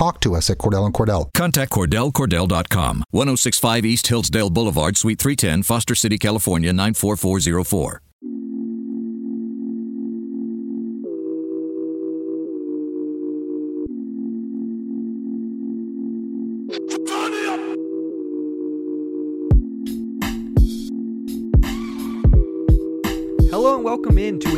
talk to us at Cordell and Cordell. Contact CordellCordell.com, 1065 East Hillsdale Boulevard, Suite 310, Foster City, California, 94404. Hello and welcome in to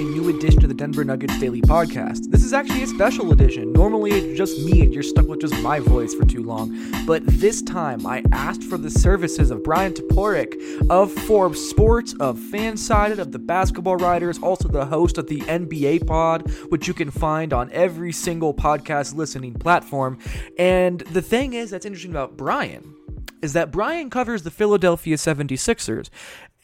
Denver Nuggets Daily Podcast. This is actually a special edition. Normally it's just me and you're stuck with just my voice for too long. But this time I asked for the services of Bryan Toporek of Forbes Sports, of Fansided, of the Basketball Writers, also the host of the NBA Pod, which you can find on every single podcast listening platform. And the thing is that's interesting about Bryan is that Bryan covers the Philadelphia 76ers.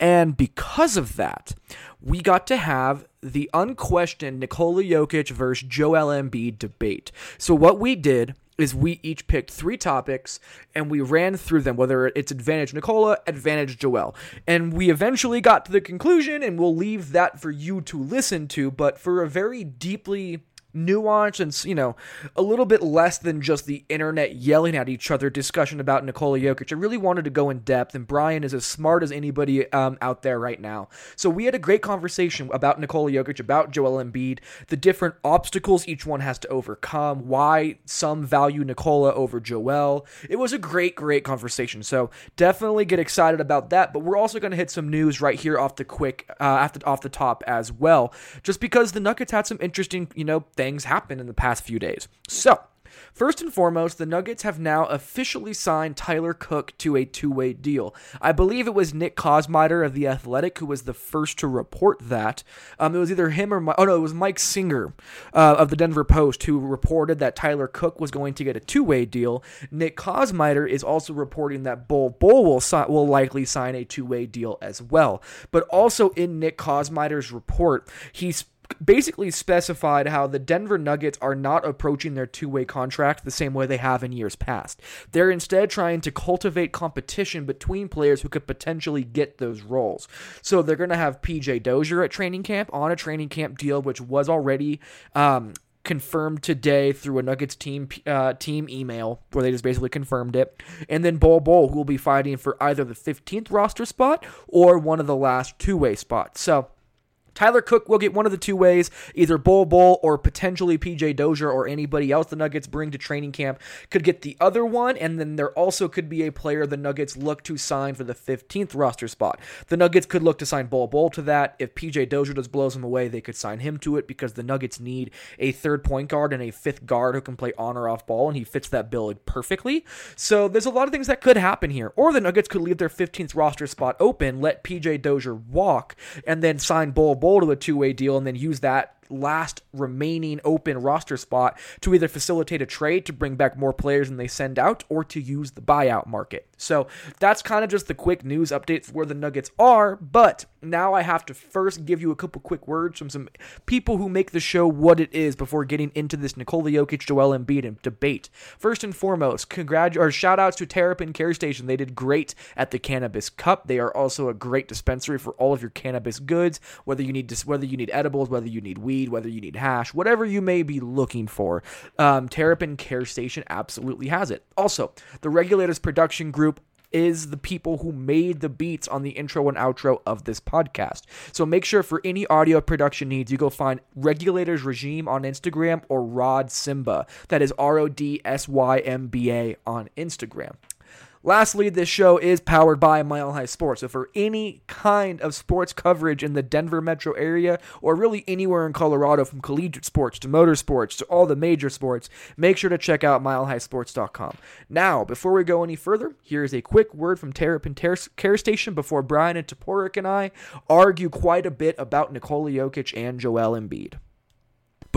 And because of that, we got to have the unquestioned Nikola Jokic versus Joel Embiid debate. So what we did is we each picked three topics and we ran through them, whether it's advantage Nikola, advantage Joel. And we eventually got to the conclusion, and we'll leave that for you to listen to, but for a very deeply nuance and you know a little bit less than just the internet yelling at each other discussion about Nikola Jokic. I really wanted to go in depth, and Bryan is as smart as anybody um, out there right now. So we had a great conversation about Nikola Jokic, about Joel Embiid, the different obstacles each one has to overcome, why some value Nikola over Joel. It was a great, great conversation. So definitely get excited about that. But we're also going to hit some news right here off the quick, uh, off the off the top as well, just because the Nuggets had some interesting, you know things happen in the past few days. So, First and foremost, the Nuggets have now officially signed Tyler Cook to a two way deal. I believe it was Nick Kosmider of The Athletic who was the first to report that. Um, it was either him or, oh no, it was Mike Singer uh, of the Denver Post who reported that Tyler Cook was going to get a two way deal. Nick Kosmider is also reporting that Bol Bol will, si- will likely sign a two way deal as well. But also in Nick Kosmider's report, he's basically specified how the Denver Nuggets are not approaching their two way contract the same way they have in years past. They're instead trying to cultivate competition between players who could potentially get those roles. So they're going to have PJ Dozier at training camp on a training camp deal, which was already. Um, confirmed today through a Nuggets team uh, team email where they just basically confirmed it. And then Bol Bol, who will be fighting for either the 15th roster spot or one of the last two way spots. So Tyler Cook will get one of the two ways, either Bol Bol or potentially PJ Dozier or anybody else the Nuggets bring to training camp could get the other one, and then there also could be a player the Nuggets look to sign for the 15th roster spot. The Nuggets could look to sign Bol Bol to that. If PJ Dozier just blows him away, they could sign him to it because the Nuggets need a third point guard and a fifth guard who can play on or off ball, and he fits that bill perfectly. So there's a lot of things that could happen here. Or the Nuggets could leave their 15th roster spot open, let PJ Dozier walk, and then sign Bol Bol to a two way deal and then use that last remaining open roster spot to either facilitate a trade to bring back more players than they send out or to use the buyout market. So that's kind of just the quick news update for where the Nuggets are. But now I have to first give you a couple quick words from some people who make the show what it is before getting into this Nikola Jokic, Joel Embiid debate. First and foremost, congrat or shout outs to Terrapin Care Station. They did great at the Cannabis Cup. They are also a great dispensary for all of your cannabis goods, whether you need whether you need edibles, whether you need weed, whether you need hash, whatever you may be looking for. Um, Terrapin Care Station absolutely has it. Also, the Regulators Production Group is the people who made the beats on the intro and outro of this podcast. So make sure for any audio production needs, you go find Regulators Regime on Instagram or Rod Symba. That is R O D S Y M B A on Instagram. Lastly, this show is powered by Mile High Sports. So, for any kind of sports coverage in the Denver metro area or really anywhere in Colorado, from collegiate sports to motorsports to all the major sports, make sure to check out milehighsports.com. Now, before we go any further, here's a quick word from Terrapin Care Station before Bryan and Toporek and I argue quite a bit about Nikola Jokic and Joel Embiid.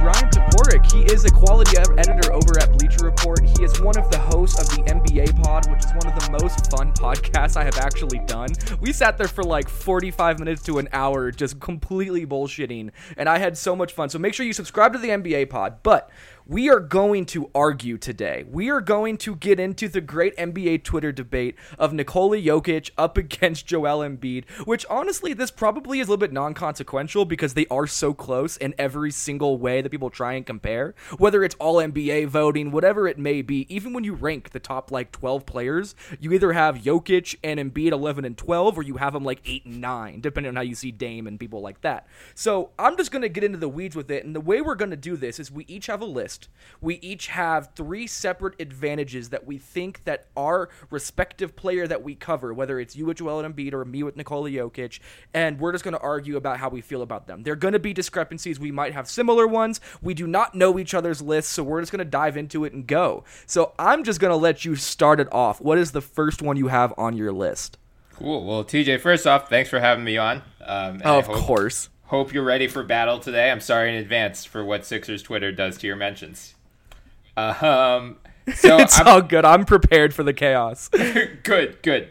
Ryan. He is a quality editor over at Bleacher Report. He is one of the hosts of the NBA Pod, which is one of the most fun podcasts I have actually done. We sat there for like 45 minutes to an hour just completely bullshitting, and I had so much fun. So make sure you subscribe to the NBA Pod. But we are going to argue today. We are going to get into the great NBA Twitter debate of Nikola Jokic up against Joel Embiid, which honestly, this probably is a little bit non consequential because they are so close in every single way that people try and compare. Whether it's all NBA voting, whatever it may be, even when you rank the top like 12 players, you either have Jokic and Embiid 11 and 12, or you have them like 8 and 9, depending on how you see Dame and people like that. So I'm just going to get into the weeds with it. And the way we're going to do this is we each have a list. We each have three separate advantages that we think that our respective player that we cover, whether it's you with Joel Embiid or me with Nikola Jokic, and we're just going to argue about how we feel about them. There are going to be discrepancies. We might have similar ones. We do not know each other's lists, so we're just going to dive into it and go. So I'm just going to let you start it off. What is the first one you have on your list? Cool. Well, TJ, first off, thanks for having me on. Um, of hope, course. Hope you're ready for battle today. I'm sorry in advance for what Sixers Twitter does to your mentions. Uh, um, so It's I'm all good. I'm prepared for the chaos. good, good.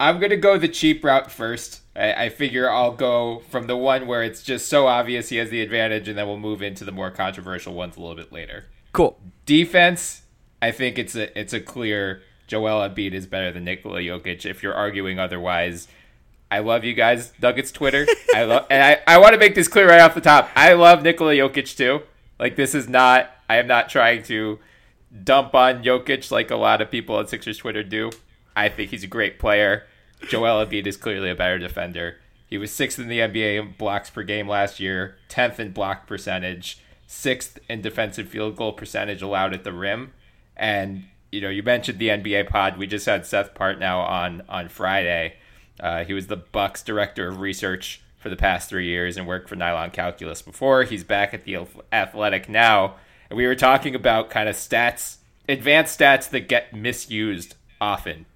I'm gonna go the cheap route first. I, I figure I'll go from the one where it's just so obvious he has the advantage, and then we'll move into the more controversial ones a little bit later. Cool. Defense, I think it's a it's a clear Joel Embiid is better than Nikola Jokic. If you're arguing otherwise, I love you guys, Nuggets Twitter. I love, and I, I want to make this clear right off the top. I love Nikola Jokic too. Like this is not. I am not trying to dump on Jokic like a lot of people on Sixers Twitter do. I think he's a great player. Joel Embiid is clearly a better defender. He was sixth in the NBA in blocks per game last year, tenth in block percentage, sixth in defensive field goal percentage allowed at the rim, and you know you mentioned the NBA pod. We just had Seth Partnow on on Friday. Uh, he was the Bucks director of research for the past three years and worked for Nylon Calculus before. He's back at the Athletic now, and we were talking about kind of stats, advanced stats that get misused often.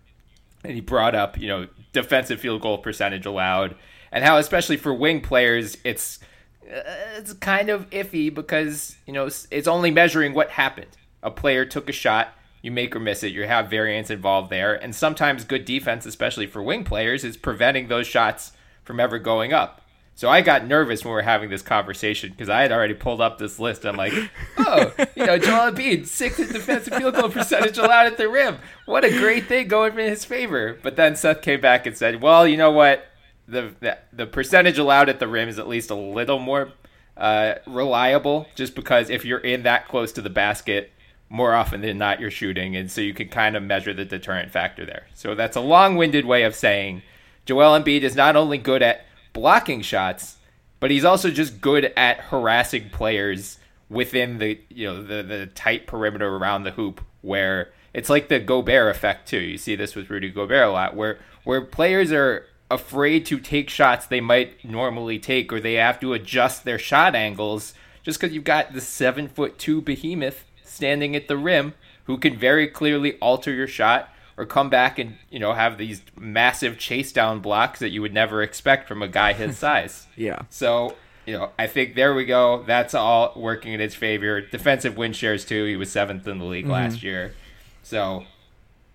And he brought up, you know, defensive field goal percentage allowed, and how especially for wing players, it's uh, it's kind of iffy because you know it's only measuring what happened. A player took a shot, you make or miss it, you have variance involved there, and sometimes good defense, especially for wing players, is preventing those shots from ever going up. So I got nervous when we were having this conversation because I had already pulled up this list. I'm like, oh, you know, Joel Embiid, sixth in defensive field goal percentage allowed at the rim. What a great thing going in his favor. But then Seth came back and said, well, you know what? The the, the percentage allowed at the rim is at least a little more uh, reliable, just because if you're in that close to the basket, more often than not you're shooting, and so you can kind of measure the deterrent factor there. So that's a long-winded way of saying Joel Embiid is not only good at blocking shots, but he's also just good at harassing players within the you know the the tight perimeter around the hoop where it's like the Gobert effect too. You see this with Rudy Gobert a lot where where players are afraid to take shots they might normally take or they have to adjust their shot angles just because you've got the seven foot two behemoth standing at the rim who can very clearly alter your shot or come back and you know have these massive chase down blocks that you would never expect from a guy his size. Yeah. So you know, I think there we go. That's all working in his favor. Defensive win shares too. He was seventh in the league mm-hmm. last year, so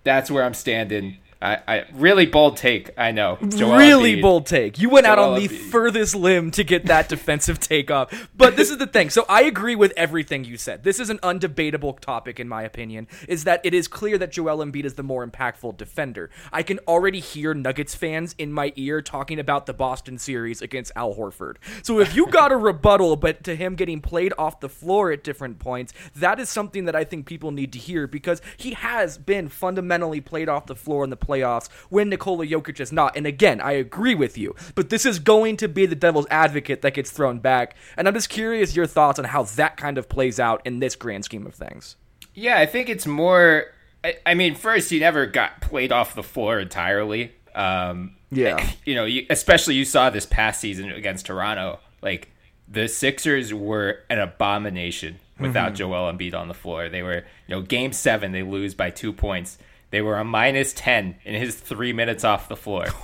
that's where I'm standing. I, I really bold take. I know. Joel really Embiid. bold take. You went out Joel on the Embiid. furthest limb to get that defensive take off. But this is the thing. So I agree with everything you said. This is an undebatable topic, in my opinion. Is that it is clear that Joel Embiid is the more impactful defender. I can already hear Nuggets fans in my ear talking about the Boston series against Al Horford. So if you got a rebuttal, but to him getting played off the floor at different points, that is something that I think people need to hear because he has been fundamentally played off the floor in the playoffs when Nikola Jokic is not. And again, I agree with you, but this is going to be the devil's advocate that gets thrown back. And I'm just curious your thoughts on how that kind of plays out in this grand scheme of things. Yeah, I think it's more. I, I mean, first, he never got played off the floor entirely. Um, Yeah. You know, you, especially you saw this past season against Toronto. Like, the Sixers were an abomination without Joel Embiid on the floor. They were, you know, game seven, they lose by two points. They were a minus 10 in his three minutes off the floor.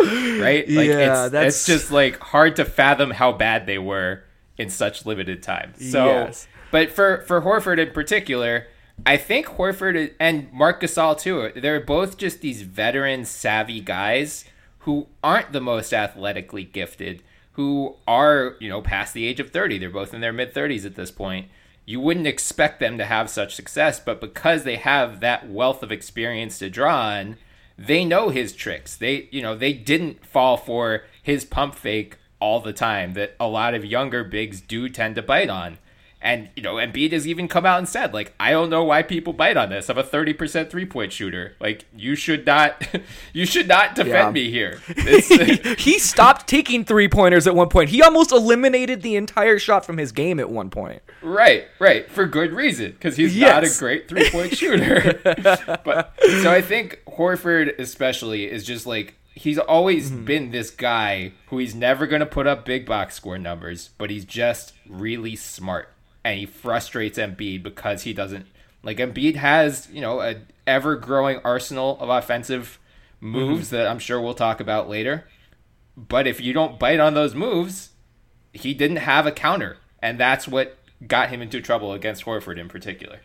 right? Like, Yeah, it's, that's- it's just like hard to fathom how bad they were in such limited time. So, Yes. but for for Horford in particular, I think Horford and Marc Gasol too. They're both just these veteran savvy guys who aren't the most athletically gifted, who are, you know, past the age of 30. They're both in their mid 30s at this point. You wouldn't expect them to have such success, but because they have that wealth of experience to draw on, they know his tricks. They, you know, they didn't fall for his pump fake all the time that a lot of younger bigs do tend to bite on. And, you know, Embiid has even come out and said, like, I don't know why people bite on this. I'm a 30% three point shooter. Like, you should not, you should not defend Yeah. me here. He stopped taking three pointers at one point. He almost eliminated the entire shot from his game at one point. Right, right, for good reason because he's not a great three point shooter. but so I think Horford especially is just like he's always mm-hmm. been this guy who he's never going to put up big box score numbers, but he's just really smart and he frustrates Embiid because he doesn't like Embiid has you know an ever growing arsenal of offensive moves mm-hmm. that I'm sure we'll talk about later. But if you don't bite on those moves, he didn't have a counter, and that's what got him into trouble against Horford in particular.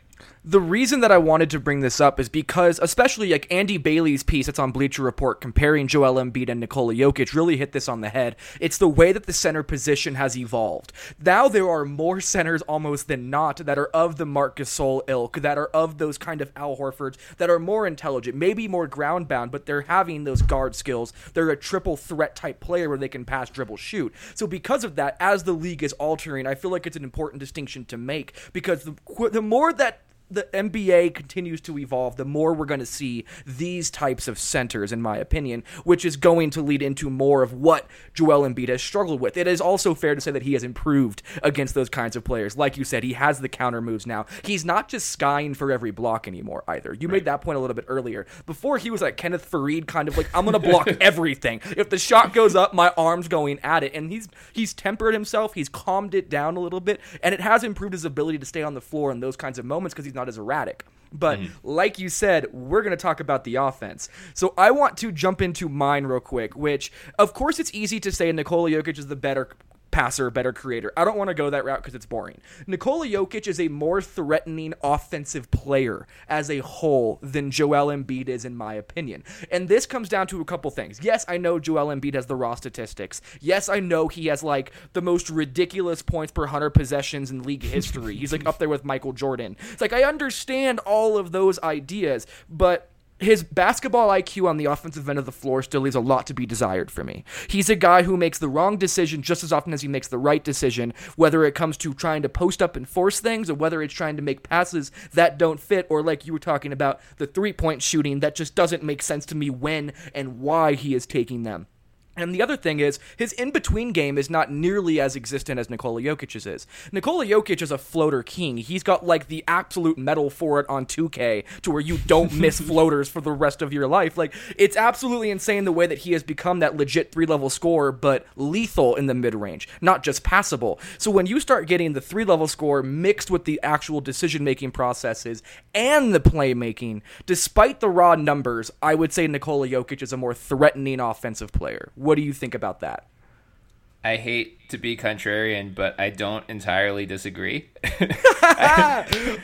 The reason that I wanted to bring this up is because, especially like Andy Bailey's piece that's on Bleacher Report comparing Joel Embiid and Nikola Jokic really hit this on the head. It's the way that the center position has evolved. Now there are more centers almost than not that are of the Marc Gasol ilk, that are of those kind of Al Horfords, that are more intelligent, maybe more ground bound, but they're having those guard skills. They're a triple threat type player where they can pass, dribble, shoot. So because of that, as the league is altering, I feel like it's an important distinction to make because the, the more that the NBA continues to evolve, the more we're going to see these types of centers, in my opinion, which is going to lead into more of what Joel Embiid has struggled with. It is also fair to say that he has improved against those kinds of players. Like you said, he has the counter moves now. He's not just skying for every block anymore either. You made that point a little bit earlier. Before he was like Kenneth Faried, kind of like I'm going to block everything. If the shot goes up, my arm's going at it. And he's he's tempered himself. He's calmed it down a little bit, and it has improved his ability to stay on the floor in those kinds of moments because he's not as erratic. But mm-hmm. like you said, we're going to talk about the offense. So I want to jump into mine real quick, which, of course, it's easy to say Nikola Jokic is the better passer, better creator. I don't want to go that route because it's boring. Nikola Jokic is a more threatening offensive player as a whole than Joel Embiid is, in my opinion. And this comes down to a couple things. Yes, I know Joel Embiid has the raw statistics. Yes, I know he has like the most ridiculous points per 100 possessions in league history. He's like up there with Michael Jordan. It's like I understand all of those ideas, but his basketball IQ on the offensive end of the floor still leaves a lot to be desired for me. He's a guy who makes the wrong decision just as often as he makes the right decision, whether it comes to trying to post up and force things or whether it's trying to make passes that don't fit, or like you were talking about, the three point shooting that just doesn't make sense to me when and why he is taking them. And the other thing is, his in between game is not nearly as existent as Nikola Jokic's is. Nikola Jokic is a floater king. He's got like the absolute medal for it on 2K to where you don't miss floaters for the rest of your life. Like, it's absolutely insane the way that he has become that legit three level scorer, but lethal in the mid range, not just passable. So when you start getting the three level score mixed with the actual decision making processes and the playmaking, despite the raw numbers, I would say Nikola Jokic is a more threatening offensive player. What do you think about that? I hate to be contrarian, but I don't entirely disagree. All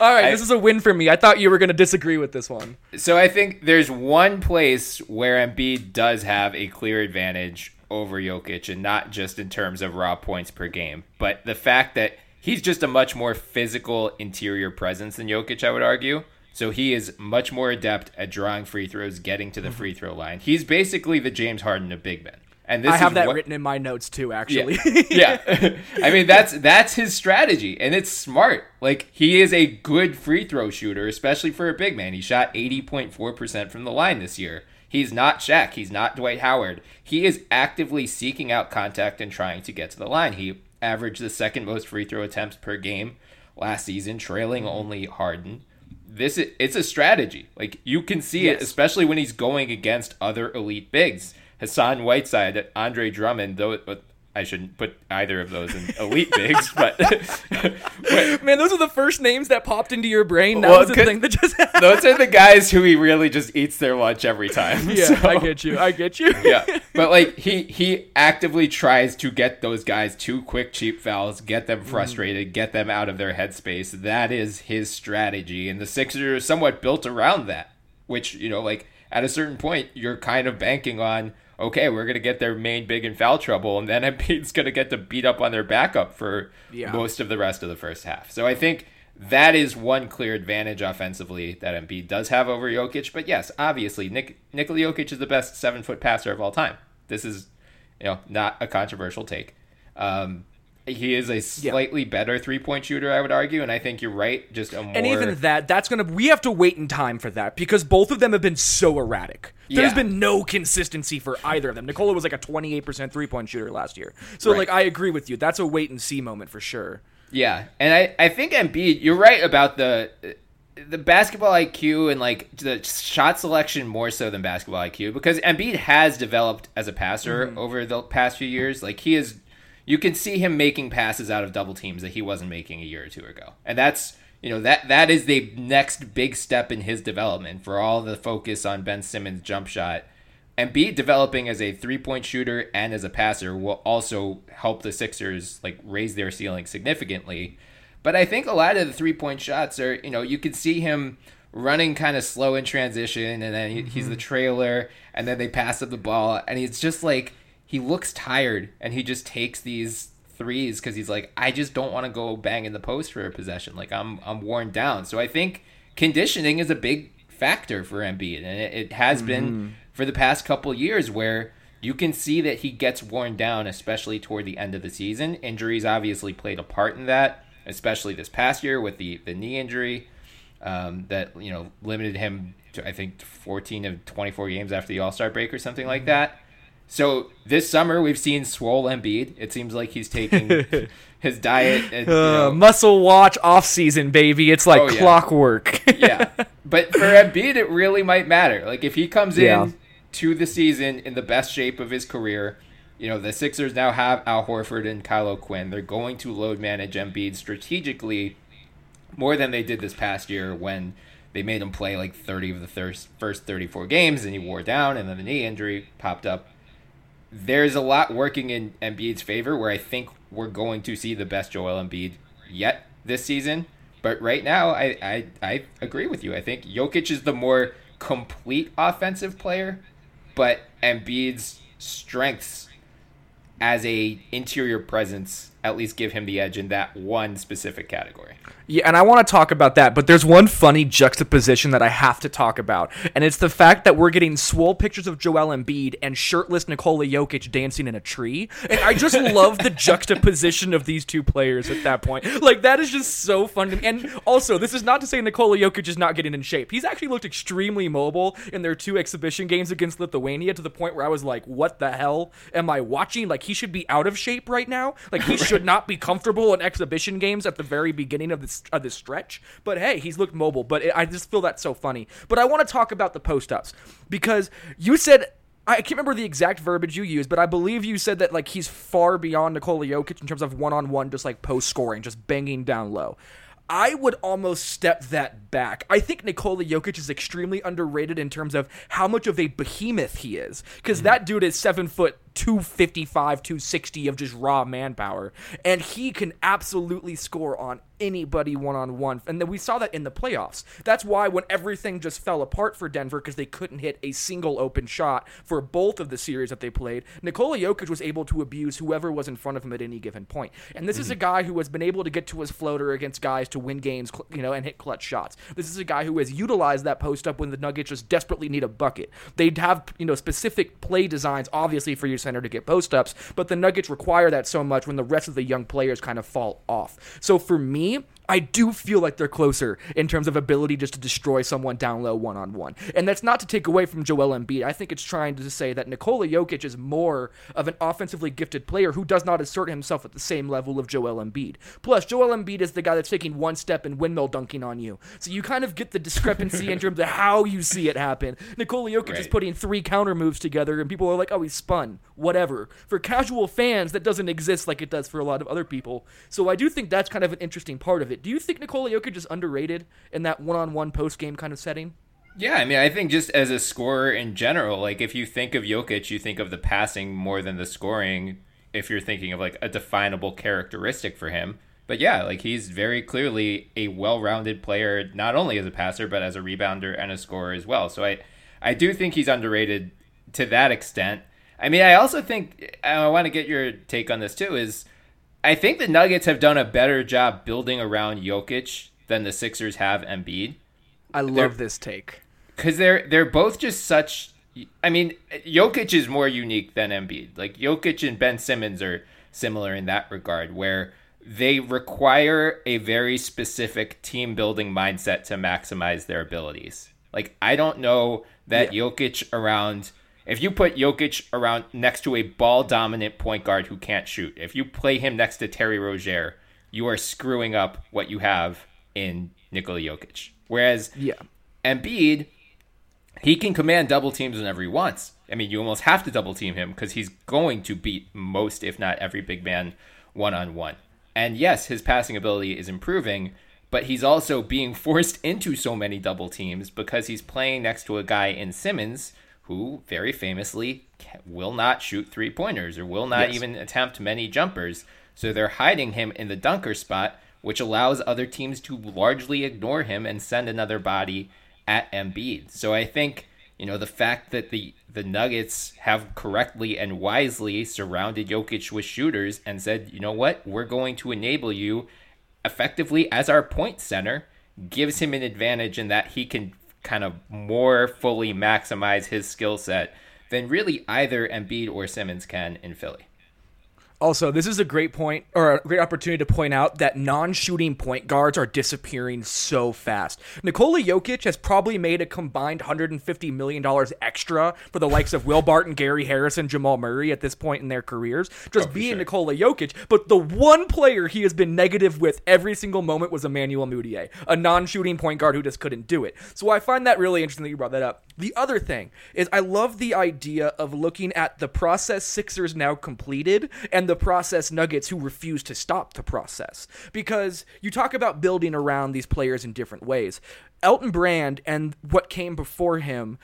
right, I- this is a win for me. I thought you were going to disagree with this one. So I think there's one place where Embiid does have a clear advantage over Jokic, and not just in terms of raw points per game, but the fact that he's just a much more physical interior presence than Jokic, I would argue. So he is much more adept at drawing free throws, getting to the mm-hmm. free throw line. He's basically the James Harden of big men. And this I have is that what- written in my notes too, actually. yeah. yeah. I mean that's that's his strategy and it's smart. Like he is a good free throw shooter, especially for a big man. He shot 80.4% from the line this year. He's not Shaq, he's not Dwight Howard. He is actively seeking out contact and trying to get to the line. He averaged the second most free throw attempts per game last season, trailing mm-hmm. only Harden. This is, it's a strategy. Like you can see it especially when he's going against other elite bigs. Hassan Whiteside, Andre Drummond, though I shouldn't put either of those in elite bigs, but Man, those are the first names that popped into your brain. That Well, was the thing that just those are the guys who he really just eats their lunch every time. Yeah, So- I get you. I get you. yeah, but like he he actively tries to get those guys two quick cheap fouls, get them mm. frustrated, get them out of their headspace. That is his strategy, and the Sixers are somewhat built around that. Which you know, like at a certain point, you're kind of banking on. Okay, we're gonna get their main big in foul trouble, and then Embiid's gonna get to beat up on their backup for Yeah. most of the rest of the first half. So I think that is one clear advantage offensively that Embiid does have over Jokic. But yes, obviously, Nik- Nikola Jokic is the best seven foot passer of all time. This is, you know, not a controversial take. Um, he is a slightly better three point shooter, I would argue, and I think you're right. Just a more And even that, that's gonna. We have to wait in time for that because both of them have been so erratic. There's Yeah. been no consistency for either of them. Nikola was like a 28% three point shooter last year. So Right. like, I agree with you. That's a wait and see moment for sure. Yeah, and I, I think Embiid, you're right about the the basketball IQ and like the shot selection more so than basketball IQ because Embiid has developed as a passer mm-hmm. over the past few years. Like he is, you can see him making passes out of double teams that he wasn't making a year or two ago, and that's you know that that is the next big step in his development for all the focus on Ben Simmons' jump shot. Embiid developing as a three point shooter and as a passer will also help the Sixers like raise their ceiling significantly. But I think a lot of the three point shots are, you know, you can see him running kind of slow in transition and then he, he's the mm-hmm. trailer and then they pass up the ball and he's just like he looks tired and he just takes these threes because he's like I just don't want to go bang in the post for a possession like I'm I'm worn down. So I think conditioning is a big factor for Embiid and it, it has been for the past couple years where you can see that he gets worn down, especially toward the end of the season. Injuries obviously played a part in that, especially this past year with the, the knee injury um, that you know limited him to I think 14 of 24 games after the All Star break or something like that. So this summer we've seen swole Embiid. It seems like he's taking his diet. And, you know, Uh, muscle watch off season, baby. It's like Oh, yeah. clockwork. yeah. But for Embiid, it really might matter. Like if he comes Yeah. in to the season in the best shape of his career, you know the Sixers now have Al Horford and Kyle O'Quinn. They're going to load manage Embiid strategically more than they did this past year when they made him play like 30 of the first 34 games and he wore down and then the knee injury popped up. There's a lot working in Embiid's favor where I think we're going to see the best Joel Embiid yet this season. But right now, I, I, I agree with you. I think Jokic is the more complete offensive player, but Embiid's strengths as a interior presence at least give him the edge in that one specific category. Yeah, and I want to talk about that, but there's one funny juxtaposition that I have to talk about, and it's the fact that we're getting swole pictures of Joel Embiid and shirtless Nikola Jokic dancing in a tree, and I just love the juxtaposition of these two players at that point. Like that is just so fun to me. And also, this is not to say Nikola Jokic is not getting in shape. He's actually looked extremely mobile in their two exhibition games against Lithuania to the point where I was like, "What the hell am I watching?" Like he should be out of shape right now. Like he should not be comfortable in exhibition games at the very beginning of this of this stretch. But hey, he's looked mobile. But it, I just feel that's so funny. But I want to talk about the post ups because you said. I can't remember the exact verbiage you used, but I believe you said that like he's far beyond Nikola Jokic in terms of one-on-one, just like post scoring, just banging down low. I would almost step that back. I think Nikola Jokic is extremely underrated in terms of how much of a behemoth he is, because mm. that dude is seven foot 255, 260 of just raw manpower. And he can absolutely score on anybody one on one. And then we saw that in the playoffs. That's why when everything just fell apart for Denver because they couldn't hit a single open shot for both of the series that they played, Nikola Jokic was able to abuse whoever was in front of him at any given point. And this mm-hmm. is a guy who has been able to get to his floater against guys to win games, you know, and hit clutch shots. This is a guy who has utilized that post up when the Nuggets just desperately need a bucket. They'd have, you know, specific play designs obviously for your center to get post ups, but the Nuggets require that so much when the rest of the young players kind of fall off. So for me, นี้ I do feel like they're closer in terms of ability just to destroy someone down low one on one. And that's not to take away from Joel Embiid. I think it's trying to say that Nikola Jokic is more of an offensively gifted player who does not assert himself at the same level of Joel Embiid. Plus, Joel Embiid is the guy that's taking one step and windmill dunking on you. So you kind of get the discrepancy in terms of how you see it happen. Nikola Jokic right. is putting three counter moves together, and people are like, oh, he's spun. Whatever. For casual fans, that doesn't exist like it does for a lot of other people. So I do think that's kind of an interesting part of it it. Do you think Nikola Jokic is underrated in that one-on-one post-game kind of setting? Yeah, I mean, I think just as a scorer in general, like if you think of Jokic, you think of the passing more than the scoring. If you're thinking of like a definable characteristic for him, but yeah, like he's very clearly a well-rounded player, not only as a passer but as a rebounder and a scorer as well. So I, I do think he's underrated to that extent. I mean, I also think I want to get your take on this too. Is I think the Nuggets have done a better job building around Jokic than the Sixers have Embiid. I love they're, this take because they're they're both just such. I mean, Jokic is more unique than Embiid. Like Jokic and Ben Simmons are similar in that regard, where they require a very specific team building mindset to maximize their abilities. Like I don't know that yeah. Jokic around if you put Jokic around next to a ball dominant point guard who can't shoot, if you play him next to Terry Rozier, you are screwing up what you have in Nikola Jokic. Whereas yeah. Embiid, he can command double teams whenever he wants. I mean, you almost have to double team him because he's going to beat most, if not every big man one on one. And yes, his passing ability is improving, but he's also being forced into so many double teams because he's playing next to a guy in Simmons who very famously will not shoot three pointers or will not yes. even attempt many jumpers. So they're hiding him in the dunker spot, which allows other teams to largely ignore him and send another body at Embiid. So I think, you know, the fact that the the Nuggets have correctly and wisely surrounded Jokic with shooters and said, you know what, we're going to enable you effectively as our point center gives him an advantage in that he can kind of more fully maximize his skill set than really either Embiid or Simmons can in Philly. Also, this is a great point or a great opportunity to point out that non-shooting point guards are disappearing so fast. Nikola Jokic has probably made a combined 150 million dollars extra for the likes of Will Barton, Gary Harrison, Jamal Murray at this point in their careers, just oh, being sure. Nikola Jokic. But the one player he has been negative with every single moment was Emmanuel Mudiay, a non-shooting point guard who just couldn't do it. So I find that really interesting that you brought that up. The other thing is I love the idea of looking at the process Sixers now completed and the process Nuggets who refuse to stop the process. Because you talk about building around these players in different ways. Elton Brand and what came before him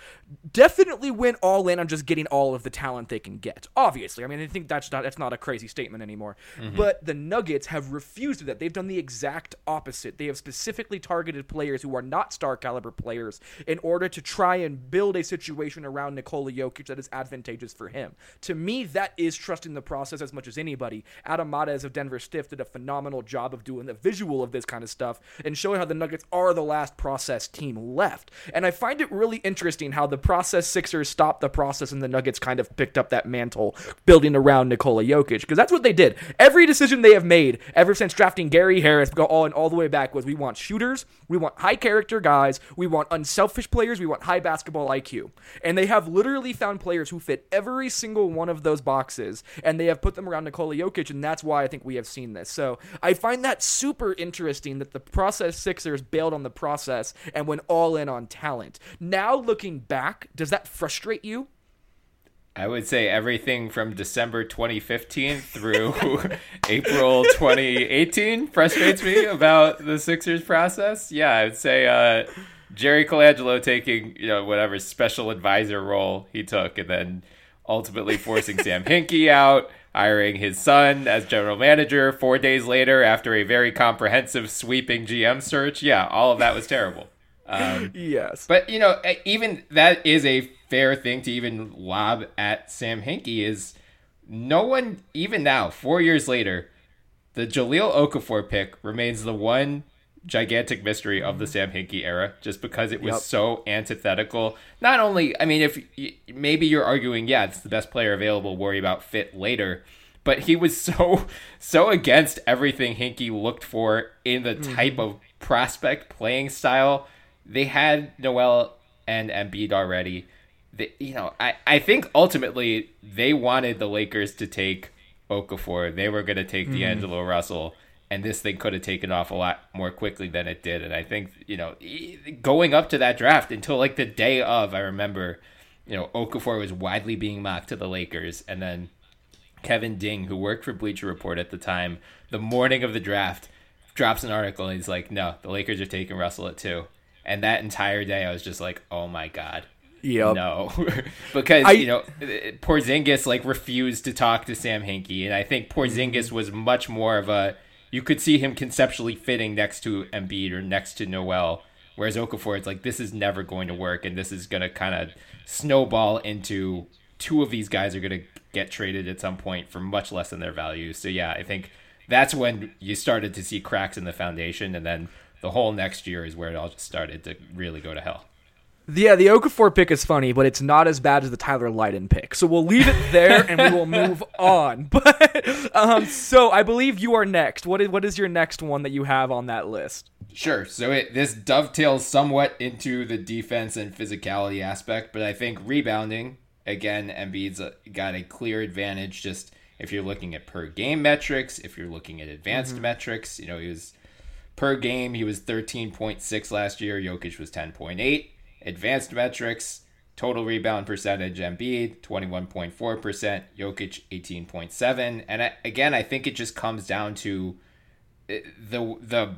definitely went all in on just getting all of the talent they can get. Obviously, I mean, I think that's not that's not a crazy statement anymore. Mm-hmm. But the Nuggets have refused that. They've done the exact opposite. They have specifically targeted players who are not star caliber players in order to try and build a situation around Nikola Jokic that is advantageous for him. To me, that is trusting the process as much as anybody. Adam Mares of Denver Stiff did a phenomenal job of doing the visual of this kind of stuff and showing how the Nuggets are the last process team left. And I find it really interesting how the process Sixers stopped the process and the Nuggets kind of picked up that mantle building around Nikola Jokic because that's what they did. Every decision they have made ever since drafting Gary Harris, go all and all the way back was we want shooters, we want high character guys, we want unselfish players, we want high basketball IQ. And they have literally found players who fit every single one of those boxes and they have put them around Nikola Jokic and that's why I think we have seen this. So, I find that super interesting that the process Sixers bailed on the process and went all in on talent. Now looking back. Does that frustrate you? I would say everything from December 2015 through April 2018 frustrates me about the Sixers process. Yeah, I would say uh, Jerry Colangelo taking you know whatever special advisor role he took, and then ultimately forcing Sam Hinkie out, hiring his son as general manager four days later after a very comprehensive, sweeping GM search. Yeah, all of that was terrible. Um, yes. but you know, even that is a fair thing to even lob at Sam Hinkie. Is no one even now, four years later, the Jahlil Okafor pick remains the one gigantic mystery of the mm-hmm. Sam Hinkie era, just because it was Yep. so antithetical. Not only, I mean, if maybe you're arguing, yeah, it's the best player available, worry about fit later. But he was so so against everything Hinkie looked for in the mm-hmm. type of prospect playing style. They had Noel and Embiid already. They, you know, I, I think ultimately they wanted the Lakers to take Okafor. They were going to take mm-hmm. D'Angelo Russell, and this thing could have taken off a lot more quickly than it did. And I think, you know, going up to that draft until like the day of, I remember, you know, Okafor was widely being mocked to the Lakers. And then Kevin Ding, who worked for Bleacher Report at the time, the morning of the draft, drops an article and he's like, no, the Lakers are taking Russell at two. And that entire day, I was just like, oh my God. Yep. No, because I- you know Porzingis like refused to talk to Sam Hinkie, and I think Porzingis was much more of a. You could see him conceptually fitting next to Embiid or next to Noel, whereas Okafor, it's like this is never going to work, and this is going to kind of snowball into two of these guys are going to get traded at some point for much less than their value. So yeah, I think that's when you started to see cracks in the foundation, and then the whole next year is where it all just started to really go to hell. Yeah, the Okafor pick is funny, but it's not as bad as the Tyler Lydon pick. So we'll leave it there and we will move on. But um, so I believe you are next. What is what is your next one that you have on that list? Sure. So it this dovetails somewhat into the defense and physicality aspect, but I think rebounding again, Embiid's uh, got a clear advantage. Just if you're looking at per game metrics, if you're looking at advanced metrics, you know he was per game he was 13.6 last year. Jokic was 10.8. Advanced metrics, total rebound percentage, Embiid 21.4%, Jokic 18.7. And I, again, I think it just comes down to uh, the the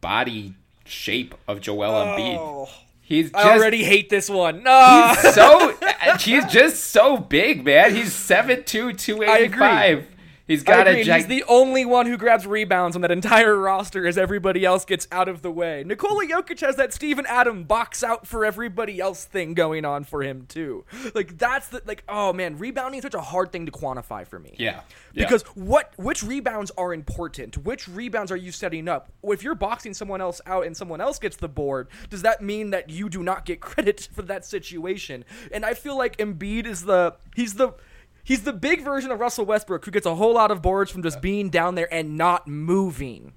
body shape of Joel Embiid. He's just I already hate this one. No. he's so he's just so big, man. He's 7'2", 285. He's got a He's the only one who grabs rebounds on that entire roster as everybody else gets out of the way. Nikola Jokic has that Steven Adam box out for everybody else thing going on for him too. Like that's the like oh man, rebounding is such a hard thing to quantify for me. yeah, yeah. Because what which rebounds are important? Which rebounds are you setting up? If you're boxing someone else out and someone else gets the board, does that mean that you do not get credit for that situation? And I feel like Embiid is the he's the he's the big version of Russell Westbrook who gets a whole lot of boards from just being down there and not moving.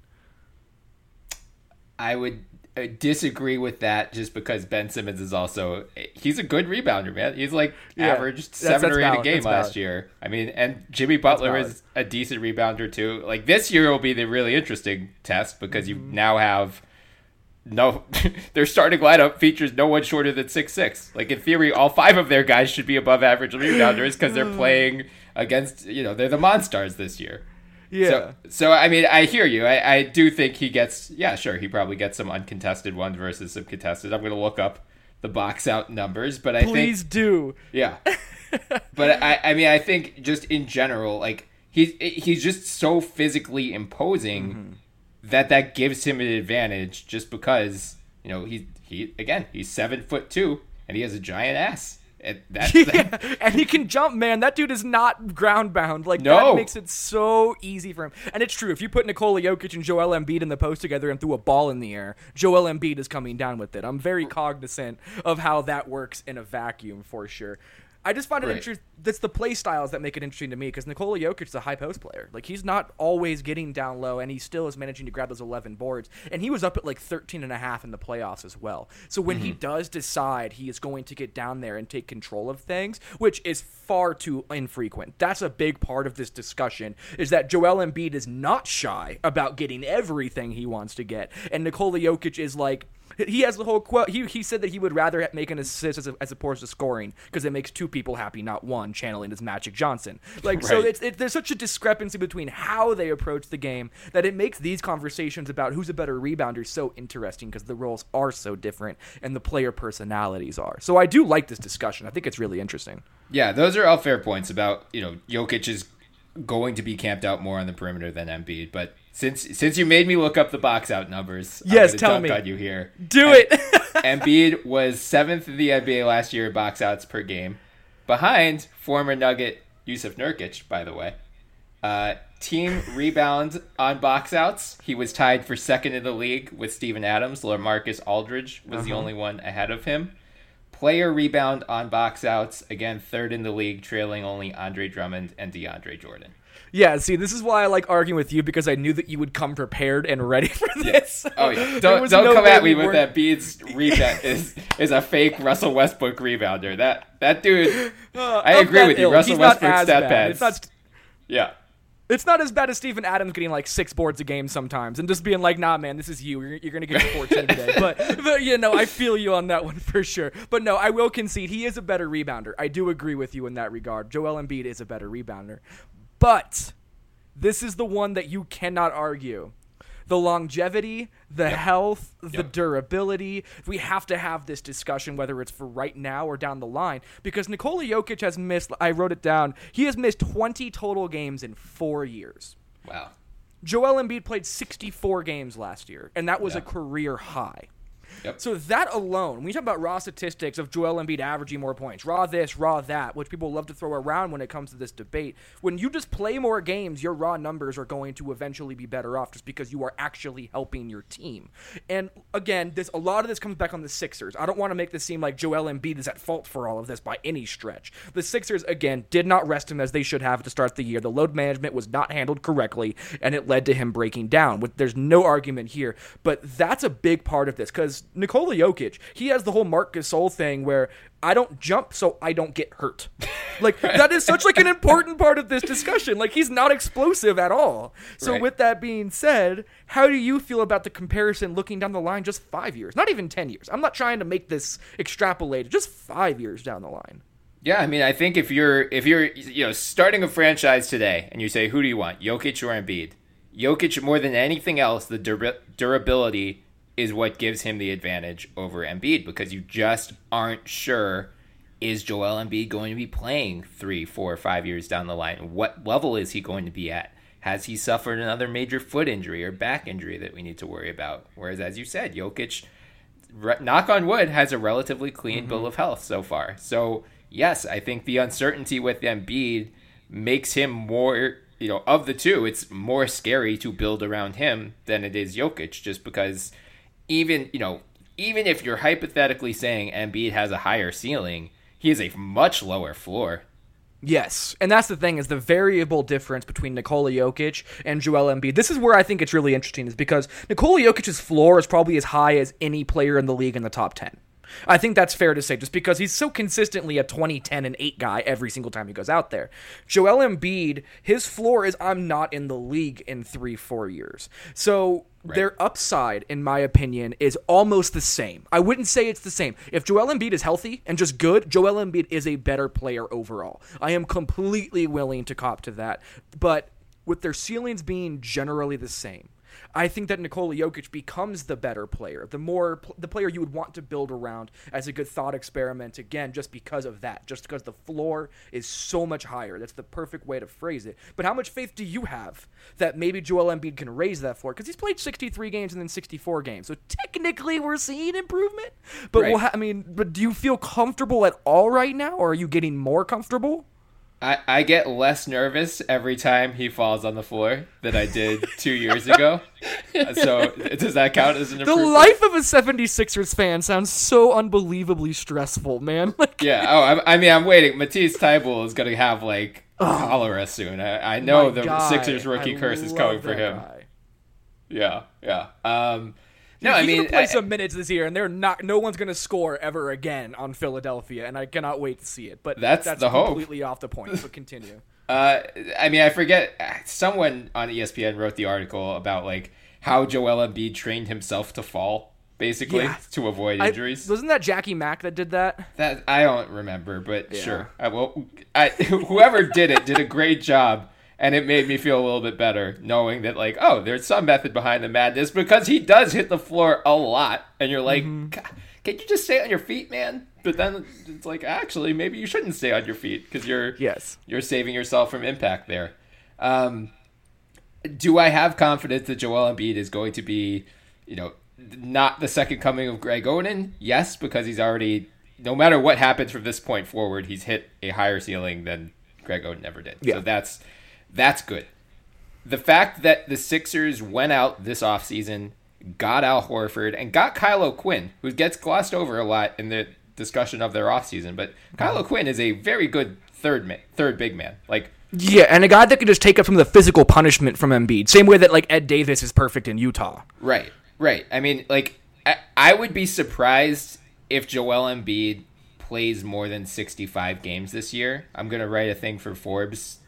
I would uh, disagree with that just because Ben Simmons is also he's a good rebounder, man. He's like Yeah, averaged seven that's or eight valid, a game that's last valid. year. I mean, and Jimmy Butler is a decent rebounder too. Like this year will be the really interesting test because you Mm-hmm. now have no their starting lineup features no one shorter than six six. Like in theory, all five of their guys should be above average rebounders because they're playing against you know they're the Monstars this year. Yeah. So, so I mean, I hear you. I, I do think he gets. Yeah, sure. He probably gets some uncontested ones versus some contested. I'm gonna look up the box out numbers, but I Please think please do. yeah. but I, I mean, I think just in general, like he's he's just so physically imposing Mm-hmm. That that gives him an advantage. Just because you know he he again he's seven foot two and he has a giant ass. And that, that and he can jump, man. That dude is not ground bound. Like No. that makes it so easy for him. And it's true. If you put Nikola Jokic and Joel Embiid in the post together and threw a ball in the air, Joel Embiid is coming down with it. I'm very cognizant of how that works in a vacuum for sure. I just find it Right. interesting. That's the play styles that make it interesting to me because Nikola Jokic is a high post player. Like he's not always getting down low, and he still is managing to grab those 11 boards. And he was up at like 13 and a half in the playoffs as well. So when he mm-hmm. does decide he is going to get down there and take control of things, which is far too infrequent, that's a big part of this discussion. Is that Joel Embiid is not shy about getting everything he wants to get, and Nikola Jokic is like He has the whole quote. He, he said that he would rather make an assist as, a, as opposed to scoring because it makes two people happy, not one, channeling his Magic Johnson. Like, so Right. it's, it, there's such a discrepancy between how they approach the game that it makes these conversations about who's a better rebounder so interesting because the roles are so different and the player personalities are. So I do like this discussion. I think it's really interesting. Yeah, those are all fair points about you know Jokic is going to be camped out more on the perimeter than Embiid. But since since you made me look up the box out numbers, Yes, tell me. you here. Do Em- it. Embiid was seventh in the NBA last year box outs per game, behind former Nugget Yusuf Nurkic, by the way. Uh, team rebound on box outs, he was tied for second in the league with Steven Adams. Lamarcus Aldridge was the Uh-huh. only one ahead of him. Player rebound on box outs, again, third in the league, trailing only Andre Drummond and DeAndre Jordan. Yeah, see, this is why I like arguing with you because I knew that you would come prepared and ready for this. Oh yeah! Don't don't no come at we me with that. Beads rebound is is a fake Russell Westbrook rebounder. That that dude. Uh, I agree with you. ill. Russell He's Westbrook stat bad. pads. It's not. yeah. It's not as bad as Steven Adams getting like six boards a game sometimes, and just being like, "Nah, man, this is you. You're, you're gonna get 14 today." But, but you know, I feel you on that one for sure. But no, I will concede he is a better rebounder. I do agree with you in that regard. Joel Embiid is a better rebounder, but this is the one that you cannot argue. The longevity, the health, the Yep. durability. We have to have this discussion, whether it's for right now or down the line, because Nikola Jokic has missed. I wrote it down. He has missed 20 total games in four years. Wow. Joel Embiid played 64 games last year, and that was a career high. Yep. So that alone, when you talk about raw statistics of Joel Embiid averaging more points, raw this, raw that, which people love to throw around when it comes to this debate, when you just play more games, your raw numbers are going to eventually be better off just because you are actually helping your team. And again, this a lot of this comes back on the Sixers. I don't want to make this seem like Joel Embiid is at fault for all of this by any stretch. The Sixers again did not rest him as they should have to start the year. The load management was not handled correctly, and it led to him breaking down. There's no argument here, but that's a big part of this because Nikola Jokic, he has the whole Marc Gasol thing where I don't jump so I don't get hurt. Like that is such like an important part of this discussion. Like he's not explosive at all. So Right. with that being said, how do you feel about the comparison looking down the line just 5 years? Not even 10 years. I'm not trying to make this extrapolated. Just 5 years down the line. Yeah, I mean, I think if you're if you're you know starting a franchise today and you say who do you want, Jokic or Embiid? Jokic more than anything else, the dura- durability is what gives him the advantage over Embiid because you just aren't sure is Joel Embiid going to be playing three, four, five years down the line? What level is he going to be at? Has he suffered another major foot injury or back injury that we need to worry about? Whereas, as you said, Jokic re- knock on wood, has a relatively clean mm-hmm. bill of health so far. So yes, I think the uncertainty with Embiid makes him more. You know, of the two, it's more scary to build around him than it is Jokic, just because even you know, even if you're hypothetically saying Embiid has a higher ceiling, he has a much lower floor. Yes, and that's the thing is the variable difference between Nikola Jokic and Joel Embiid. This is where I think it's really interesting is because Nikola Jokic's floor is probably as high as any player in the league in the top 10. I think that's fair to say just because he's so consistently a 20, 10, and 8 guy every single time he goes out there. Joel Embiid, his floor is I'm not in the league in 3 4 years. So their upside, in my opinion, is almost the same. I wouldn't say it's the same. If Joel Embiid is healthy and just good, Joel Embiid is a better player overall. I am completely willing to cop to that. But with their ceilings being generally the same, I think that Nikola Jokic becomes the better player, the more the player you would want to build around as a good thought experiment. Again, just because of that, just because the floor is so much higher. That's the perfect way to phrase it. But how much faith do you have that maybe Joel Embiid can raise that floor? Because he's played 63 games and then 64 games, so technically we're seeing improvement. But Right. we'll ha- I mean, but do you feel comfortable at all right now, or are you getting more comfortable? I, I get less nervous every time he falls on the floor than I did two years ago. so does that count as an The life of a 76ers fan sounds so unbelievably stressful, man. Like, Yeah. Oh, I, I mean, I'm waiting. Matisse Thybulle is going to have like cholera soon. I, I know the guy. Sixers rookie curse is coming for him. guy. Yeah. Yeah. Um, no, He's I mean, gonna play I- some minutes this year, and they're not. No one's gonna score ever again on Philadelphia, and I cannot wait to see it. But That's that's the hope. completely off the point. But continue. Uh, I mean, I forget. Someone on ESPN wrote the article about like how Joel Embiid trained himself to fall. basically Yeah. to avoid I- injuries. wasn't that Jackie Mack that did that? That I don't remember, but sure. I, well, I, whoever did it did a great job, and it made me feel a little bit better knowing that, like, oh, there's some method behind the madness because he does hit the floor a lot, and you're like, Mm-hmm. "God, can you just stay on your feet, man? But then it's like, actually, maybe you shouldn't stay on your feet because you're Yes. you're saving yourself from impact there. Um, do I have confidence that Joel Embiid is going to be, you know, not the second coming of Greg Oden? Yes, because he's already, no matter what happens from this point forward, he's hit a higher ceiling than Greg Oden ever did. Yeah. So that's that's good. The fact that the Sixers went out this offseason, got Al Horford, and got Kyle O'Quinn, who gets glossed over a lot in the discussion of their offseason, but Kylo uh-huh. Quinn is a very good third man, third big man. Like Yeah, and a guy that can just take up some of the physical punishment from Embiid. Same way that like Ed Davis is perfect in Utah. Right, right. I mean, like, I, I would be surprised if Joel Embiid plays more than 65 games this year. I'm going to write a thing for Forbes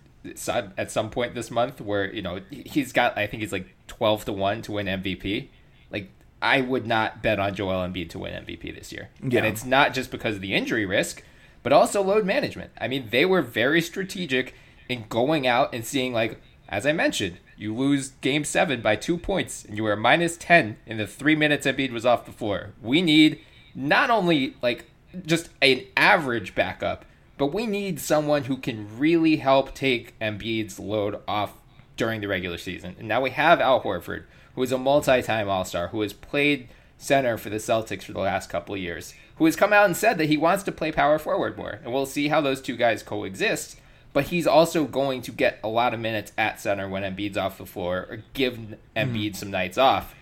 at some point this month where, you know, he's got, I think he's like 12 to 1 to win MVP. Like, I would not bet on Joel Embiid to win MVP this year. Yeah. And it's not just because of the injury risk, but also load management. I mean, they were very strategic in going out and seeing, like, as I mentioned, you lose game seven by two points and you were minus 10 in the three minutes Embiid was off the floor. We need not only, like, just an average backup, but we need someone who can really help take Embiid's load off during the regular season. And now we have Al Horford, who is a multi-time All-Star, who has played center for the Celtics for the last couple of years, who has come out and said that he wants to play power forward more. And we'll see how those two guys coexist. But he's also going to get a lot of minutes at center when Embiid's off the floor, or give Embiid hmm. some nights off.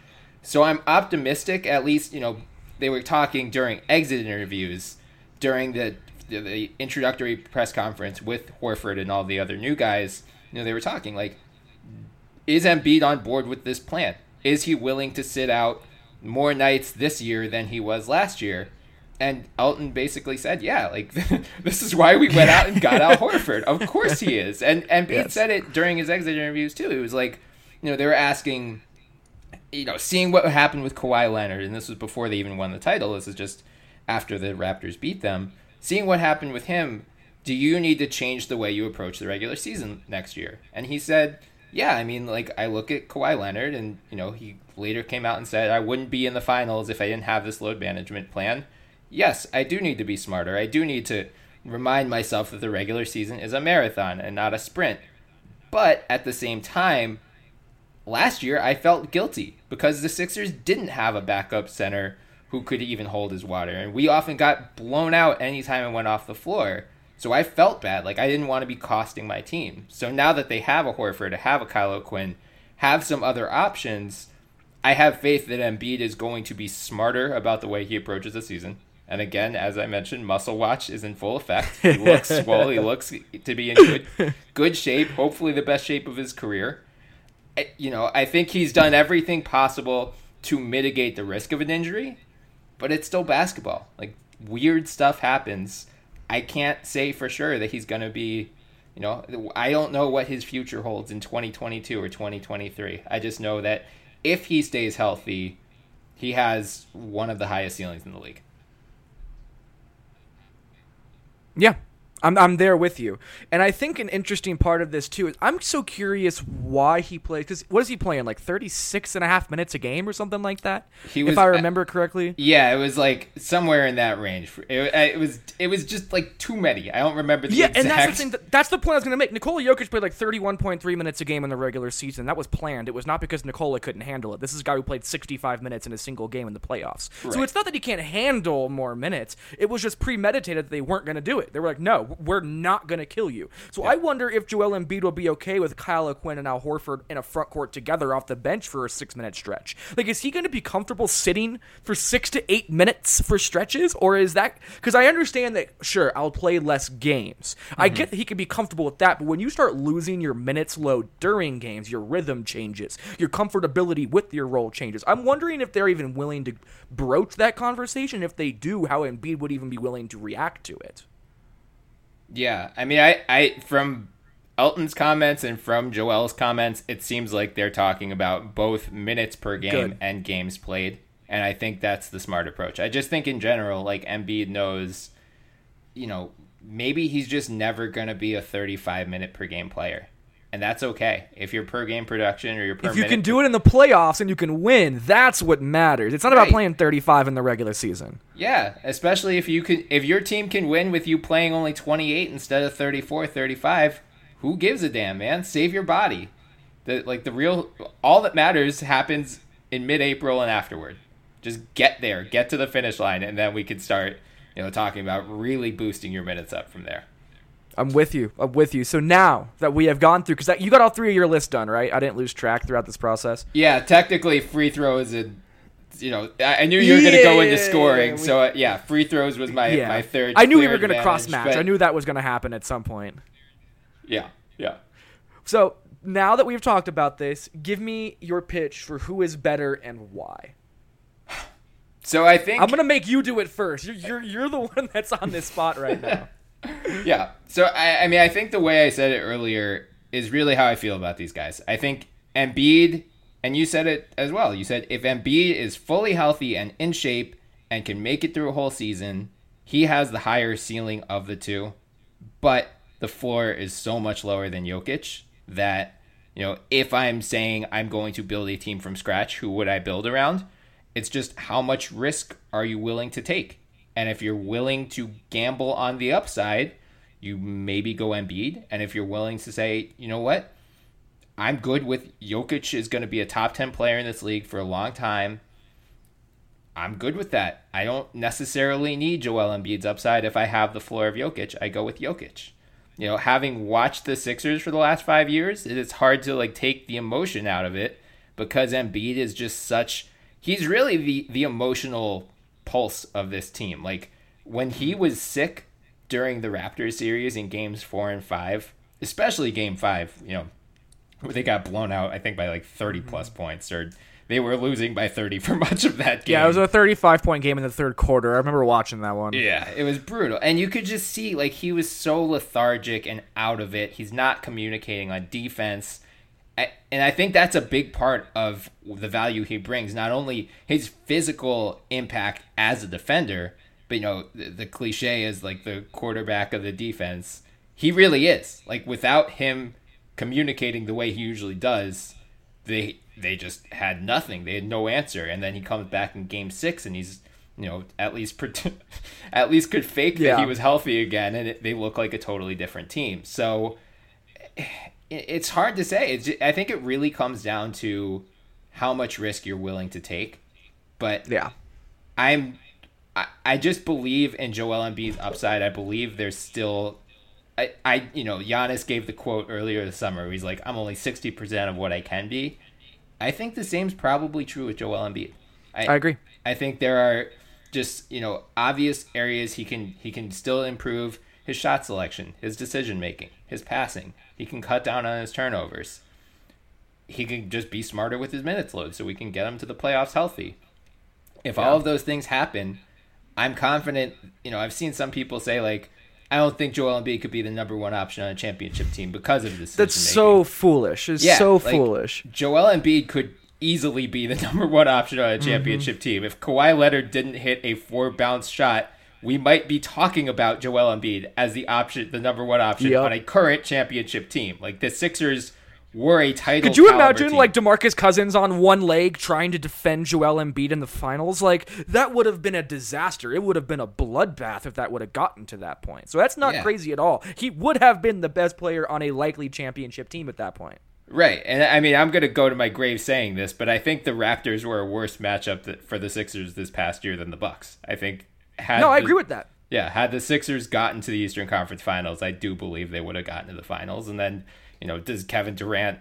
So I'm optimistic. At least you know they were talking during exit interviews, during the the, the introductory press conference with Horford and all the other new guys. You know they were talking like, is Embiid on board with this plan? Is he willing to sit out more nights this year than he was last year? And Elton basically said, "Yeah, like this is why we went out and got Al Horford. Of course he is." And and Embiid Yes. said it during his exit interviews too. It was like, you know, they were asking, you know, seeing what happened with Kawhi Leonard, and this was before they even won the title. This is just after the Raptors beat them. Seeing what happened with him, do you need to change the way you approach the regular season next year? And he said, yeah, I mean, like I look at Kawhi Leonard, and you know, he later came out and said, I wouldn't be in the finals if I didn't have this load management plan. Yes, I do need to be smarter. I do need to remind myself that the regular season is a marathon and not a sprint. But at the same time, last year I felt guilty because the Sixers didn't have a backup center who could even hold his water. And we often got blown out anytime I went off the floor. So I felt bad. Like I didn't want to be costing my team. So now that they have a Horford, to have a Kyle O'Quinn, have some other options, I have faith that Embiid is going to be smarter about the way he approaches the season. And again, as I mentioned, muscle watch is in full effect. He looks swole. He looks to be in good, good shape. Hopefully, the best shape of his career. I- You know, I think he's done everything possible to mitigate the risk of an injury, but it's still basketball. Like weird stuff happens. I can't say for sure that he's going to be. You know, I don't know what his future holds in 2022 or 2023. I just know that if he stays healthy, he has one of the highest ceilings in the league. Yeah. I'm, I'm there with you. And I think an interesting part of this, too, is I'm so curious why he plays. Because what is he playing? Like 36 and a half minutes a game or something like that? Was- if I remember correctly. Yeah, it was like somewhere in that range. It, it was it was just like too many. I don't remember the Yeah, exact. and that's the thing. That, that's the point I was going to make. Nikola Jokic played like 31.3 minutes a game in the regular season. That was planned. It was not because Nikola couldn't handle it. This is a guy who played 65 minutes in a single game in the playoffs. So it's not that he can't handle more minutes. It was just premeditated that they weren't going to do it. They were like, no, we're not going to kill you. So I wonder if Joel Embiid will be okay with Kyle O'Quinn and Al Horford in a front court together off the bench for a six minute stretch. Like, is he going to be comfortable sitting for six to eight minutes for stretches? Or is that because I understand that, sure, I'll play less games. I mm-hmm. get that he can be comfortable with that, but when you start losing your minutes load during games, your rhythm changes, your comfortability with your role changes. I'm wondering if they're even willing to broach that conversation. If they do, how Embiid would even be willing to react to it. Yeah, I mean, I, I from Elton's comments and from Joel's comments, it seems like they're talking about both minutes per game Good. and games played. And I think that's the smart approach. I just think in general, like Embiid knows, you know, maybe he's just never going to be a 35 minute per game player. And that's okay. If your per game production or your per If you minute can do it in the playoffs and you can win, that's what matters. It's not about playing 35 in the regular season. Yeah, especially if you could if your team can win with you playing only 28 instead of 34, 35, who gives a damn, man? Save your body. The like the real all that matters happens in mid-April and afterward. Just get there, get to the finish line and then we can start, you know, talking about really boosting your minutes up from there. I'm with you. I'm with you. So now that we have gone through, because you got all three of your lists done, right? I didn't lose track throughout this process. Yeah, technically free throws and you know, I knew you were going to go into Yeah, scoring, we- so uh, yeah, free throws was my yeah. my third. I knew we were going to cross match. but- I knew that was going to happen at some point. Yeah, yeah. So now that we've talked about this, give me your pitch for who is better and why. So I think I'm gonna make you do it first. You're you're, you're the one that's on this spot right now. Yeah. So I, I mean, I think the way I said it earlier is really how I feel about these guys. I think Embiid, and you said it as well. You said if Embiid is fully healthy and in shape and can make it through a whole season, he has the higher ceiling of the two. But the floor is so much lower than Jokic that you know if I'm saying I'm going to build a team from scratch, who would I build around? It's just how much risk are you willing to take? And if you're willing to gamble on the upside, you maybe go Embiid. And if you're willing to say, you know what, I'm good with Jokic is going to be a top 10 player in this league for a long time. I'm good with that. I don't necessarily need Joel Embiid's upside if I have the floor of Jokic. I go with Jokic. You know, having watched the Sixers for the last five years, it is hard to like take the emotion out of it because Embiid is just such. He's really the the emotional pulse of this team. Like when he was sick during the Raptors series in games four and five, especially game five, you know, where they got blown out, I think by like 30 plus mm-hmm. points, or they were losing by 30 for much of that game. Yeah, it was a 35 point game in the third quarter. I remember watching that one. Yeah, it was brutal. And you could just see like he was so lethargic and out of it. He's not communicating on defense. I- And I think that's a big part of the value he brings. Not only his physical impact as a defender, but you know, the, the cliche is like the quarterback of the defense. He really is. Like without him communicating the way he usually does, they they just had nothing. They had no answer. And then he comes back in game 6 and he's you know, at least at least could fake that he was healthy again, and it, they look like a totally different team. So it's hard to say. It's, I think it really comes down to how much risk you're willing to take. But Yeah. I'm I, I just believe in Joel Embiid's upside. I believe there's still I, I you know, Giannis gave the quote earlier this summer where he's like, I'm only sixty percent of what I can be. I think the same's probably true with Joel Embiid. I agree. I think there are just you know obvious areas he can he can still improve his shot selection, his decision making, his passing. He can cut down on his turnovers. He can just be smarter with his minutes load, so we can get him to the playoffs healthy. If all of those things happen, I'm confident. You know, I've seen some people say like, I don't think Joel Embiid could be the number one option on a championship team because of this. That's so foolish. It's Yeah, so like- foolish. Joel Embiid could easily be the number one option on a Mm-hmm. championship team. If Kawhi Leonard didn't hit a four bounce shot, we might be talking about Joel Embiid as the option, the number one option Yep. on a current championship team. Like the Sixers were a title. Could you imagine team. like DeMarcus Cousins on one leg trying to defend Joel Embiid in the finals? Like that would have been a disaster. It would have been a bloodbath if that would have gotten to that point. So that's not Yeah. crazy at all. He would have been the best player on a likely championship team at that point. Right, and I mean, I'm going to go to my grave saying this, but I think the Raptors were a worse matchup for the Sixers this past year than the Bucks. I think. Had No, I the- agree with that. Yeah, had the Sixers gotten to the Eastern Conference Finals, I do believe they would have gotten to the finals. And then, you know, does Kevin Durant,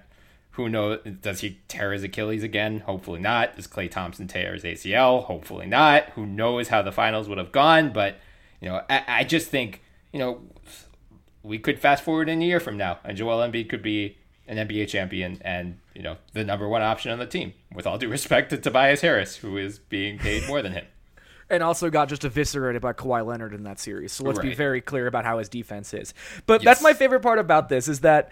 who knows, does he tear his Achilles again? Hopefully not. Does Klay Thompson tear his ACL? Hopefully not. Who knows how the finals would have gone? But, you know, I, I just think, you know, we could fast forward in a year from now, and Joel Embiid could be an NBA champion and, you know, the number one option on the team. With all due respect to Tobias Harris, who is being paid more than him. And also got just eviscerated by Kawhi Leonard in that series. So let's be very clear about how his defense is. But Yes. that's my favorite part about this is that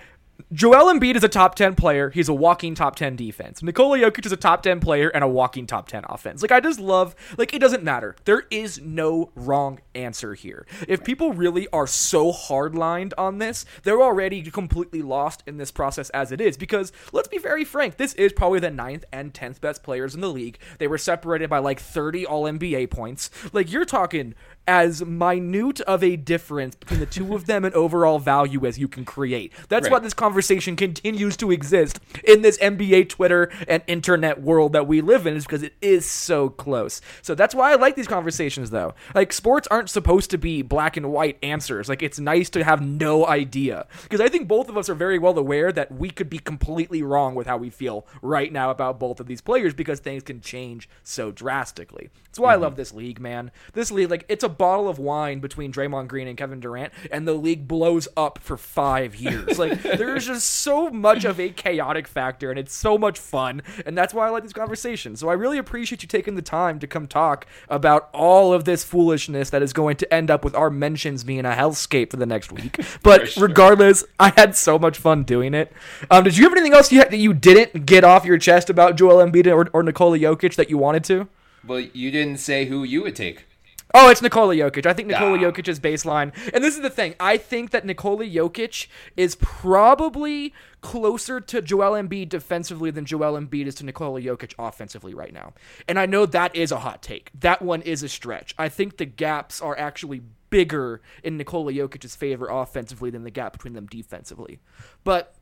Joel Embiid is a top 10 player. He's a walking top 10 defense. Nikola Jokic is a top 10 player and a walking top 10 offense. Like, I just love, like, it doesn't matter. There is no wrong answer here. If people really are so hardlined on this, they're already completely lost in this process as it is. Because, let's be very frank, this is probably the ninth and 10th best players in the league. They were separated by like 30 All NBA points. Like, you're talking as minute of a difference between the two of them and overall value as you can create. That's Right. why this conversation continues to exist in this NBA Twitter and internet world that we live in is because it is so close. So that's why I like these conversations though. Like sports aren't supposed to be black and white answers. Like it's nice to have no idea because I think both of us are very well aware that we could be completely wrong with how we feel right now about both of these players because things can change so drastically. That's why I mm-hmm. love this league, man. This league like it's a bottle of wine between Draymond Green and Kevin Durant and the league blows up for 5 years. Like there's just so much of a chaotic factor and it's so much fun and that's why I like these conversations. So I really appreciate you taking the time to come talk about all of this foolishness that is going to end up with our mentions being a hellscape for the next week. But sure. regardless, I had so much fun doing it. Um, did you have anything else you had, that you didn't get off your chest about Joel Embiid or, or Nikola Jokic that you wanted to? Well, you didn't say who you would take. Oh, it's Nikola Jokic. I think Nikola Ah. Jokic is baseline. And this is the thing. I think that Nikola Jokic is probably closer to Joel Embiid defensively than Joel Embiid is to Nikola Jokic offensively right now. And I know that is a hot take. That one is a stretch. I think the gaps are actually bigger in Nikola Jokic's favor offensively than the gap between them defensively. But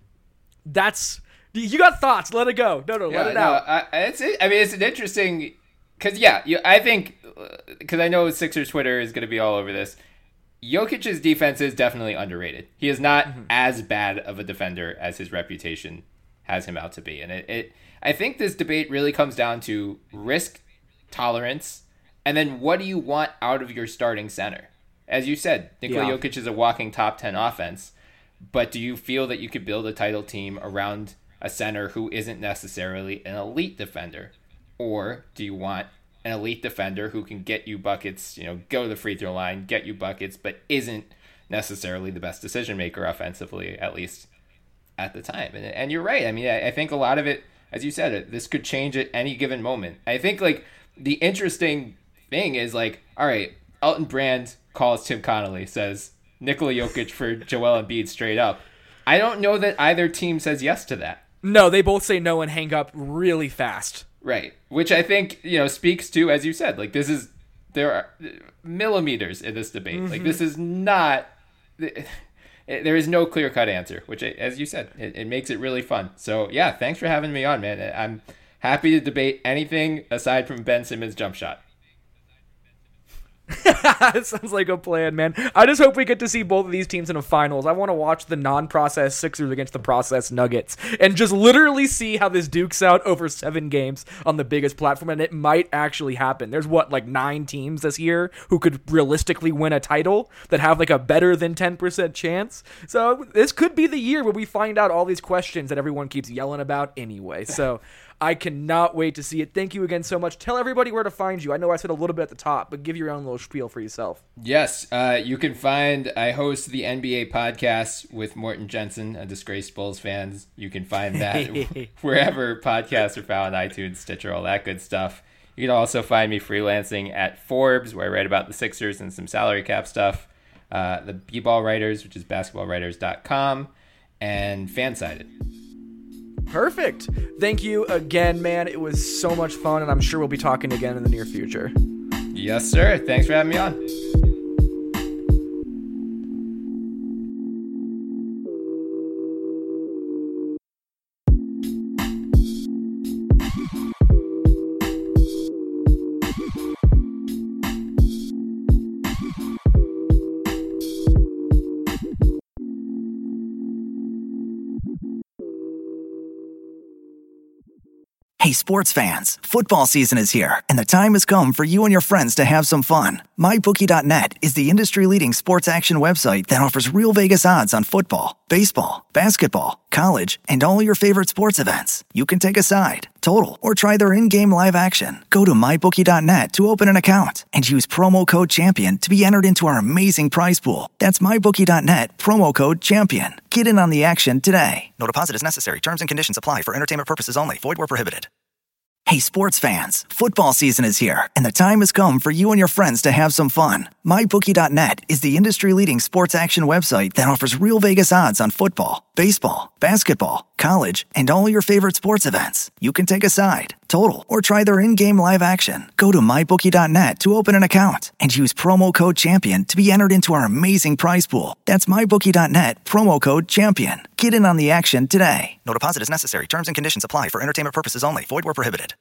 that's you got thoughts. Let it go. No, no, let it no, out. I, it's, I mean, it's an interesting because yeah, you, I think because I know Sixers Twitter is going to be all over this. Jokic's defense is definitely underrated. He is not Mm-hmm. as bad of a defender as his reputation has him out to be, and it, it. I think this debate really comes down to risk tolerance, and then what do you want out of your starting center? As you said, Nikola Yeah. Jokic is a walking top ten offense, but do you feel that you could build a title team around a center who isn't necessarily an elite defender? Or do you want an elite defender who can get you buckets, you know, go to the free throw line, get you buckets, but isn't necessarily the best decision maker offensively, at least at the time. And, and you're right. I mean, I, I think a lot of it, as you said, this could change at any given moment. I think like the interesting thing is like, all right, Elton Brand calls Tim Connolly, says Nikola Jokic for Joel Embiid straight up. I don't know that either team says yes to that. No, they both say no and hang up really fast. Right. Which I think, you know, speaks to, as you said, like this is, there are millimeters in this debate. Like this mm-hmm. is not, eh, there is no clear cut answer, which, eh, as you said, it, it makes it really fun. So yeah, thanks for having me on, man. I'm happy to debate anything aside from Ben Simmons' jump shot. It sounds like a plan, man. I just hope we get to see both of these teams in a finals. I want to watch the non-process Sixers against the process Nuggets and just literally see how this dukes out over seven games on the biggest platform. And it might actually happen. There's what like nine teams this year who could realistically win a title that have like a better than ten percent chance. So this could be the year where we find out all these questions that everyone keeps yelling about anyway. So. I cannot wait to see it. Thank you again so much. Tell everybody where to find you. I know I said a little bit at the top, but give your own little spiel for yourself. Yes, uh, you can find. I host the NBA podcast with Morten Jensen, a disgraced Bulls fan. You can find that wherever podcasts are found, iTunes, Stitcher, all that good stuff. You can also find me freelancing at Forbes, where I write about the Sixers and some salary cap stuff. Uh, the B-Ball Writers, which is basketballwriters.com, and Fansided. Perfect. Thank you again, man. It was so much fun, and I'm sure we'll be talking again in the near future. Yes, sir. Thanks for having me on. Hey, sports fans, football season is here, and the time has come for you and your friends to have some fun. MyBookie.net is the industry leading sports action website that offers real Vegas odds on football, baseball, basketball, college, and all your favorite sports events. You can take a side, total, or try their in game live action. Go to MyBookie.net to open an account and use promo code CHAMPION to be entered into our amazing prize pool. That's MyBookie.net, promo code CHAMPION. Get in on the action today. No deposit is necessary. Terms and conditions apply for entertainment purposes only. Void where prohibited. Hey, sports fans, football season is here, and the time has come for you and your friends to have some fun. MyBookie.net is the industry leading sports action website that offers real Vegas odds on football, baseball, basketball, college, and all your favorite sports events. You can take a side, total, or try their in game live action. Go to MyBookie.net to open an account and use promo code CHAMPION to be entered into our amazing prize pool. That's MyBookie.net, promo code CHAMPION. Get in on the action today. No deposit is necessary. Terms and conditions apply for entertainment purposes only. Void where prohibited.